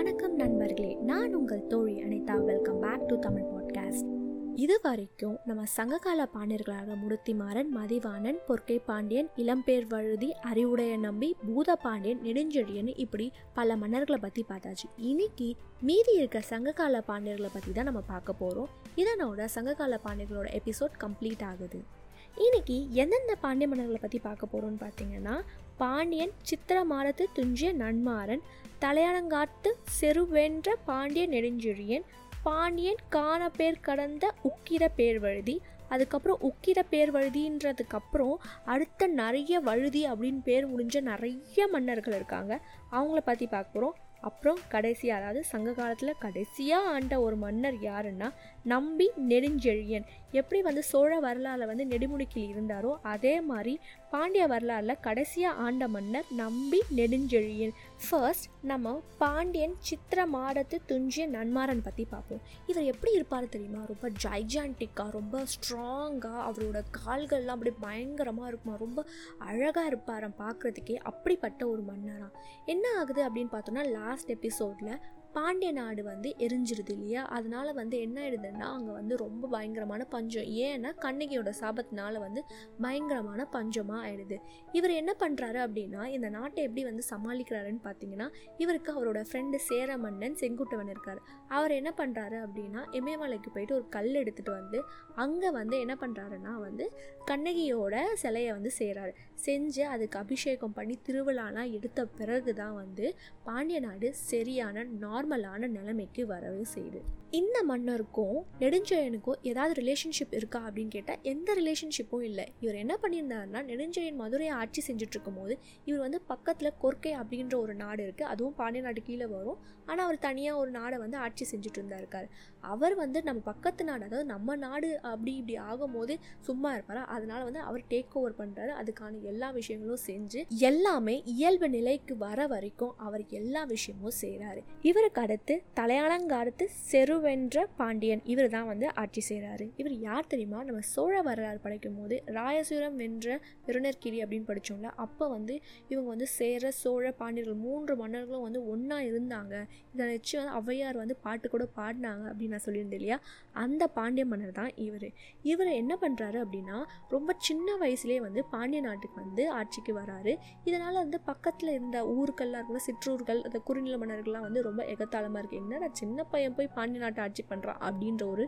வணக்கம் நண்பர்களே. நான் உங்கள் தோழி Anitha. Welcome back to Tamil podcast இது வரைக்கும் நம்ம சங்ககால பாண்டியர்களாக முடுத்திமாறன் மதிவாணன் பொற்கை பாண்டியன் இளம்பேர் வழுதி அறிவுடைய நம்பி பூத பாண்டியன் நெடுஞ்செழியன் இப்படி பல மன்னர்களை பற்றி பார்த்தாச்சு. இன்னைக்கு மீதி இருக்க சங்ககால பாண்டியர்களை பற்றி தான் நம்ம பார்க்க போகிறோம் இதனோட சங்ககால பாண்டியர்களோட எபிசோட் கம்ப்ளீட் ஆகுது. இன்னைக்கு எந்தெந்த பாண்டிய மன்னர்களை பற்றி பார்க்க போகிறோம்னு பார்த்தீங்கன்னா பாண்டியன் சித்திரமாலத்து துஞ்சிய நன்மாறன் தலையானங்காத்து செருவென்ற பாண்டிய நெடுஞ்செழியன் பாண்டியன் காண பேர் கடந்த உக்கிர பேர்வழுதி. அதுக்கப்புறம் உக்கிர பேர் வழுதின்றதுக்கப்புறம் அடுத்த நிறைய வழுதி அப்படின்னு பேர் முடிஞ்ச நிறைய மன்னர்கள் இருக்காங்க. அவங்கள பற்றி பார்க்க போகிறோம் அப்புறம் கடைசி அதாவது சங்க காலத்தில் கடைசியாக ஆண்ட ஒரு மன்னர் யாருன்னா நம்பி நெடுஞ்செழியன். எப்படி வந்து சோழ வரலாறில் வந்து நெடுமுடிக்கில் இருந்தாரோ அதே மாதிரி பாண்டிய வரலாறில் கடைசியாக ஆண்ட மன்னர் நம்பி நெடுஞ்செழியன். ஃபர்ஸ்ட் நம்ம பாண்டியன் சித்திர மாடத்து துஞ்சிய நன்மாரன் பற்றி பார்ப்போம் இவர் எப்படி இருப்பார் தெரியுமா? ரொம்ப ஜைஜான்டிக்காக ரொம்ப ஸ்ட்ராங்காக அவரோட கால்கள்லாம் அப்படி பயங்கரமாக இருக்குமா? ரொம்ப அழகாக இருப்பாராம் பார்க்குறதுக்கே அப்படிப்பட்ட ஒரு மன்னராம் என்ன ஆகுது அப்படின்னு பார்த்தோன்னா லாஸ்ட் எபிசோடில் பாண்டிய நாடு வந்து எரிஞ்சிருது இல்லையா? அதனால வந்து என்ன ஆயிடுதுன்னா அங்கே வந்து ரொம்ப பயங்கரமான பஞ்சம். ஏன்னா கண்ணகியோட சாபத்தினால வந்து பயங்கரமான பஞ்சமாக ஆயிடுது. இவர் என்ன பண்ணுறாரு அப்படின்னா இந்த நாட்டை எப்படி வந்து சமாளிக்கிறாருன்னு பார்த்தீங்கன்னா இவருக்கு அவரோட ஃப்ரெண்டு சேர மன்னன் செங்குட்டவன் இருக்கார். அவர் என்ன பண்ணுறாரு அப்படின்னா இமயமலைக்கு போயிட்டு ஒரு கல் எடுத்துகிட்டு வந்து அங்கே வந்து என்ன பண்ணுறாருன்னா வந்து கண்ணகியோட சிலையை வந்து செய்கிறாரு செஞ்சு அதுக்கு அபிஷேகம் பண்ணி திருவிழாலாம் எடுத்த பிறகு தான் வந்து பாண்டிய நாடு சரியான நார்மலான நிலைமைக்கு வரவே செய்யுது. இந்த மன்னருக்கும் நெடுஞ்செழியனுக்கும் ஏதாவது ரிலேஷன்ஷிப் இருக்கா அப்படின்னு கேட்டால் எந்த ரிலேஷன்ஷிப்பும் இல்லை. இவர் என்ன பண்ணியிருந்தாருன்னா நெடுஞ்செழியன் மதுரையை ஆட்சி செஞ்சுட்டு இருக்கும்போது இவர் வந்து பக்கத்தில் கொர்க்கை அப்படின்ற ஒரு நாடு இருக்குது அதுவும் பாண்டிய நாடு கீழே வரும். ஆனால் அவர் தனியாக ஒரு நாடை வந்து ஆட்சி செஞ்சுட்டு இருந்தாருக்கார் அவர் வந்து நம்ம பக்கத்து நாடு அதாவது நம்ம நாடு அப்படி இப்படி ஆகும்போது சும்மா இருப்பாரா? அதனால் வந்து அவர் டேக் ஓவர் பண்ணுறாரு அதுக்கான எல்லா விஷயங்களும் செஞ்சு எல்லாமே இயல்பு நிலைக்கு வர வரைக்கும் அவர் எல்லா விஷயமும் செய்கிறாரு இவருக்கு அடுத்து தலையாளங்காலத்து செருவென்ற பாண்டியன். இவர் தான் வந்து ஆட்சி செய்கிறாரு இவர் யார் தெரியுமா? நம்ம சோழ வரலாறு படைக்கும் போது ராயசூரம் வென்ற பெருநர்கிரி அப்படின்னு படித்தோம்ல அப்போ வந்து இவங்க வந்து சேர சோழ பாண்டியர்கள் மூன்று மன்னர்களும் வந்து ஒன்றா இருந்தாங்க. இதை வச்சு வந்து ஔவையார் வந்து பாட்டு கூட பாடினாங்க அப்படின்னு நான் சொல்லியிருந்தேன் இல்லையா? அந்த பாண்டிய மன்னர் தான் இவர். இவர் என்ன பண்ணுறாரு அப்படின்னா ரொம்ப சின்ன வயசுலேயே வந்து பாண்டிய நாட்டுக்கு வந்து ஆட்சிக்கு வராரு. இதனால் வந்து பக்கத்தில் இருந்த ஊருக்கள்லாம் இருக்கிற சிற்றூர்கள் அந்த குறுநில மன்னர்கள்லாம் வந்து ரொம்ப எகத்தாளமாக இருக்குது என்னடா சின்ன பையன் போய் பாண்டிய நாட்டை ஆட்சி பண்ணுறான் அப்படின்ற ஒரு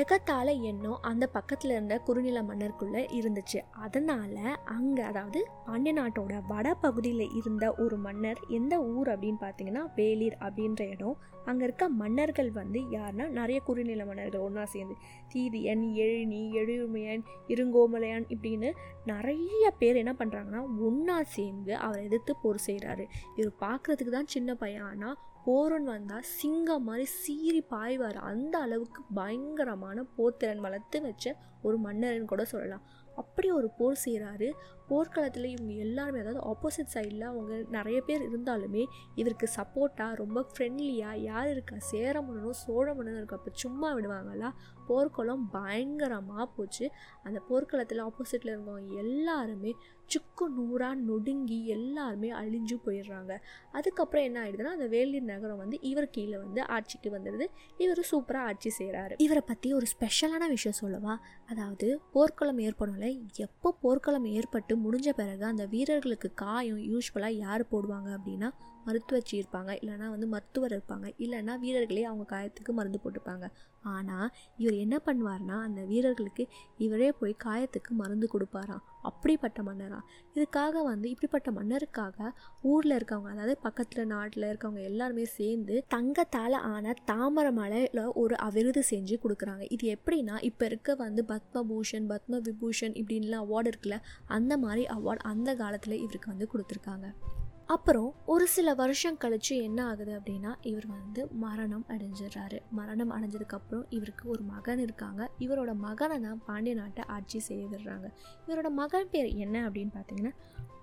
எகத்தால எண்ணம் அந்த பக்கத்தில் இருந்த குறுநில மன்னருக்குள்ளே இருந்துச்சு. அதனால் அங்கே அதாவது பாண்டிய நாட்டோட வட பகுதியில் இருந்த ஒரு மன்னர் எந்த ஊர் அப்படின்னு பார்த்தீங்கன்னா வேலீர் அப்படின்ற இடம். அங்கே இருக்க மன்னர்கள் வந்து யாருன்னா நிறைய குறுநில மன்னர்கள் ஒன்றா சேர்ந்து தீதியன் எழினி எழுமையன் இருங்கோமலையான் இப்படின்னு நிறைய பேர் என்ன பண்ணுறாங்கன்னா ஒன்றா சேர்ந்து அவரை எதிர்த்து போர் செய்கிறாரு இவர் பார்க்குறதுக்கு தான் சின்ன பையன். ஆனால் போரன் வந்தால் சிங்கம் மாதிரி சீறி பாய்வார். அந்த அளவுக்கு பயங்கரமான போர்த்திறன் வளர்த்து வச்ச ஒரு மன்னர்னு கூட சொல்லலாம். அப்படி ஒரு போர் செய்கிறாரு போர்க்களத்தில் இவங்க எல்லாருமே அதாவது ஆப்போசிட் சைடில் அவங்க நிறைய பேர் இருந்தாலுமே இவருக்கு சப்போர்ட்டாக ரொம்ப ஃப்ரெண்ட்லியாக யார் இருக்கா? சேர மன்னனும் சோழ மன்னனும் இருக்கா? அப்போ சும்மா விடுவாங்களா? போர்க்களம் பயங்கரமாக போச்சு. அந்த போர்க்களத்தில் ஆப்போசிட்டில் இருந்தவங்க எல்லாருமே சுக்கு நூறாக நொடுங்கி எல்லாருமே அழிஞ்சு போயிடுறாங்க. அதுக்கப்புறம் என்ன ஆயிடுதுன்னா அந்த வேலூர் நகரம் வந்து இவர் கீழே வந்து ஆட்சிக்கு வந்துடுது. இவர் சூப்பராக ஆட்சி செய்கிறாரு இவரை பற்றி ஒரு ஸ்பெஷலான விஷயம் சொல்லவா? அதாவது போர்க்களம் ஏற்படும்ல எப்போ போர்க்களம் ஏற்பட்டு முடிஞ்ச பிறகு அந்த வீரர்களுக்கு காயம் யூஸ்வலாக யார் போடுவாங்க அப்படின்னா மருத்துவச்சி இருப்பாங்க இல்லைனா வந்து மருத்துவர் இருப்பாங்க இல்லைன்னா வீரர்களே அவங்க காயத்துக்கு மருந்து போட்டுப்பாங்க. ஆனால் இவர் என்ன பண்ணுவார்னா அந்த வீரர்களுக்கு இவரே போய் காயத்துக்கு மருந்து கொடுப்பாராம். அப்படிப்பட்ட மன்னராக இதுக்காக வந்து இப்படிப்பட்ட மன்னருக்காக ஊரில் இருக்கவங்க அதாவது பக்கத்தில் நாட்டில் இருக்கவங்க எல்லாருமே சேர்ந்து தங்கத்தால் ஆன தாமரை மலையில் ஒரு விருது செஞ்சு கொடுக்குறாங்க. இது எப்படின்னா இப்போ இருக்க வந்து பத்மபூஷன் பத்ம விபூஷன் இப்படின்லாம் அவார்டு இருக்குல்ல அந்த மாதிரி அவார்டு அந்த காலத்தில் இவருக்கு வந்து கொடுத்துருக்காங்க. அப்புறம் ஒரு சில வருஷம் கழித்து என்ன ஆகுது அப்படின்னா இவர் வந்து மரணம் அடைஞ்சிடுறாரு. மரணம் அடைஞ்சதுக்கப்புறம் இவருக்கு ஒரு மகன் இருக்காங்க. இவரோட மகனை தான் பாண்டிய நாட்டை ஆட்சி செய்ய விடுறாங்க. இவரோட மகன் பேர் என்ன அப்படின்னு பார்த்தீங்கன்னா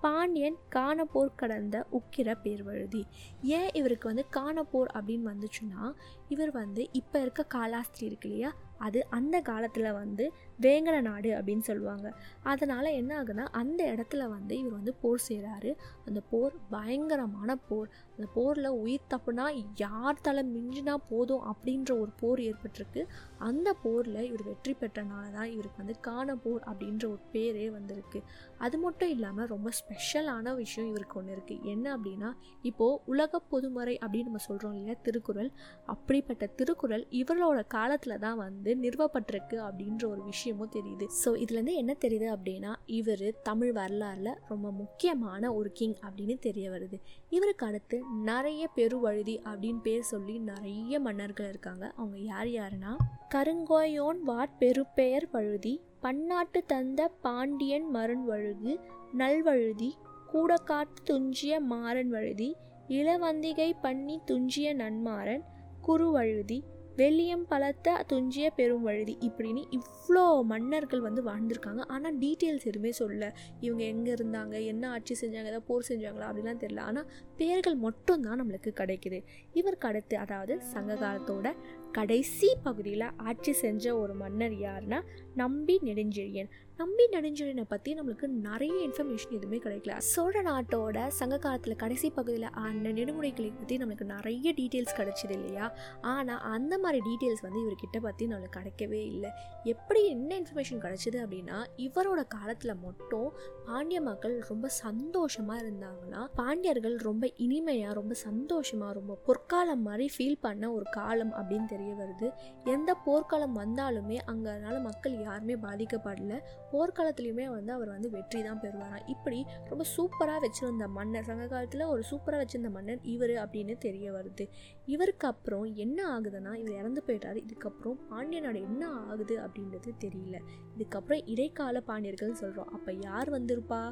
பாண்டியன் காணப்போர் கடந்த உக்கிர பேர்வழுதி. ஏன் இவருக்கு வந்து காணப்போர் அப்படின்னு வந்துச்சுன்னா இவர் வந்து இப்போ இருக்க காலாஸ்திரி இருக்கு இல்லையா? அது அந்த காலத்தில் வந்து வேங்கட நாடு அப்படின்னு சொல்லுவாங்க. அதனால் என்ன ஆகுதுன்னா அந்த இடத்துல வந்து இவர் வந்து போர் செய்கிறாரு அந்த போர் பயங்கரமான போர். அந்த போரில் உயிர் தப்புனா யார் தலை மிஞ்சினா போதும் அப்படின்ற ஒரு போர் ஏற்பட்டிருக்கு. அந்த போரில் இவர் வெற்றி பெற்றனால தான் இவருக்கு வந்து காண போர் அப்படின்ற ஒரு பேரே வந்திருக்கு. அது மட்டும் இல்லாமல் ரொம்ப ஸ்பெஷலான விஷயம் இவருக்கு ஒன்று இருக்குது என்ன அப்படின்னா இப்போது உலக பொதுமறை அப்படின்னு நம்ம சொல்கிறோம் இல்லையா திருக்குறள். அப்படிப்பட்ட திருக்குறள் இவரோட காலத்தில் தான் வந்து நிறுவப்பட்டிருக்கு அப்படின்ற ஒரு விஷயம் விஷயமும் தெரியுது. ஸோ இதுலேருந்து என்ன தெரியுது அப்படின்னா இவர் தமிழ் வரலாறில் ரொம்ப முக்கியமான ஒரு கிங் அப்படின்னு தெரிய வருது. இவருக்கு அடுத்து நிறைய பெருவழுதி அப்படின்னு பேர் சொல்லி நிறைய மன்னர்கள் இருக்காங்க. அவங்க யார் யாருன்னா கருங்கோயோன் வாட் பெருப்பெயர் வழுதி பன்னாட்டு தந்த பாண்டியன் மருண் வழுகு நல்வழுதி கூடக்காட்டு துஞ்சிய மாறன் வழுதி இளவந்திகை பண்ணி துஞ்சிய நன்மாறன் குருவழுதி வெள்ளியம் பலத்த துஞ்சிய பெரும் வழுதி இப்படின்னு இவ்வளோ மன்னர்கள் வந்து வாழ்ந்திருக்காங்க. ஆனால் டீட்டெயில்ஸ் எதுவுமே சொல்ல இவங்க எங்கே இருந்தாங்க? என்ன ஆட்சி செஞ்சாங்க? ஏதாவது போர் செஞ்சாங்களா? அப்படிலாம் தெரியல. ஆனால் பேர்கள் மட்டும்தான் நம்மளுக்கு கிடைக்குது. இவருக்கு அடுத்து அதாவது சங்க காலத்தோட கடைசி பகுதியில் ஆட்சி செஞ்ச ஒரு மன்னர் யாருன்னா நம்பி நெடுஞ்செழியன். நம்பி நெடுஞ்செழியனை பற்றி நம்மளுக்கு நிறைய இன்ஃபர்மேஷன் எதுவுமே கிடைக்கல. சோழ நாட்டோட சங்க காலத்தில் கடைசி பகுதியில் ஆன நெடுமுறைகளை பற்றி நம்மளுக்கு நிறைய டீட்டெயில்ஸ் கிடைச்சிது இல்லையா? ஆனால் அந்த மாதிரி டீட்டெயில்ஸ் வந்து இவர்கிட்ட பற்றி நம்மளுக்கு கிடைக்கவே இல்லை. எப்படி என்ன இன்ஃபர்மேஷன் கிடைச்சிது அப்படின்னா இவரோட காலத்தில் மட்டும் பாண்டிய மக்கள் ரொம்ப சந்தோஷமாக இருந்தாங்கன்னா பாண்டியர்கள் ரொம்ப இனிமையாக ரொம்ப சந்தோஷமாக ரொம்ப பொற்காலம் மாதிரி ஃபீல் பண்ண ஒரு காலம் அப்படின்னு தெரிய வருது. எந்த போர்க்காலம் வந்தாலுமே அங்கே அதனால் மக்கள் யாருமே பாதிக்கப்படல. போர்க்காலத்துலேயுமே வந்து அவர் வந்து வெற்றி தான் பெறுவாராம் இப்படி ரொம்ப சூப்பராக வச்சுருந்த மன்னர் சங்க காலத்தில் ஒரு சூப்பராக வச்சுருந்த மன்னர் இவர் அப்படின்னு தெரிய வருது. இவருக்கு அப்புறம் என்ன ஆகுதுன்னா இவர் இறந்து போயிட்டாரு. இதுக்கப்புறம் பாண்டிய நாடு என்ன ஆகுது அப்படின்றது தெரியல. இதுக்கப்புறம் இடைக்கால பாண்டியர்கள் சொல்கிறோம் அப்போ யார் வந்திருப்பா?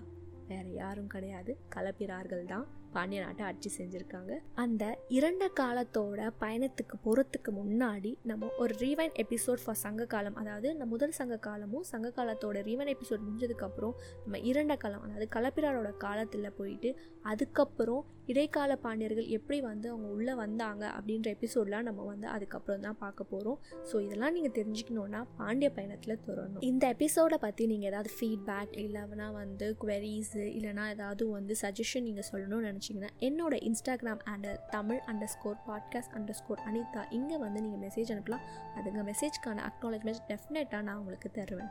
வேறு யாரும் கிடையாது. கலப்பிறார்கள் தான். பாண்டிய நாட்டை ஆட்சி செஞ்சுருக்காங்க. அந்த இரண்ட காலத்தோட பயணத்துக்கு போகிறதுக்கு முன்னாடி நம்ம ஒரு ரீவைன் எபிசோட் ஃபார் சங்க காலம் அதாவது நம்ம முதல் சங்க காலமும் சங்க காலத்தோட ரீவைன் எபிசோட் முடிஞ்சதுக்கப்புறம் நம்ம இரண்ட காலம் அதாவது கலப்பிராரோட காலத்தில் போயிட்டு அதுக்கப்புறம் இடைக்கால பாண்டியர்கள் எப்படி வந்து அவங்க உள்ளே வந்தாங்க அப்படின்ற எபிசோட்லாம் நம்ம வந்து அதுக்கப்புறம் தான் பார்க்க போகிறோம் ஸோ இதெல்லாம் நீங்கள் தெரிஞ்சுக்கணுன்னா பாண்டிய பயணத்தில் தொடரணும். இந்த எபிசோடை பற்றி நீங்கள் ஏதாவது ஃபீட்பேக் இல்லைனா வந்து குவெரிஸு இல்லைனா ஏதாவது வந்து சஜஷன் நீங்கள் சொல்லணும்னு நினச்சி நினச்சிங்கன்னா என்னோட Instagram under Tamil underscore podcast underscore Anitha. இங்கே வந்து நீங்கள் மெசேஜ் அனுப்பலாம். அதுங்க மெசேஜ்க்கான அக்னாலஜ்மெண்ட் டெஃபினட்டாக நான் உங்களுக்கு தருவேன்.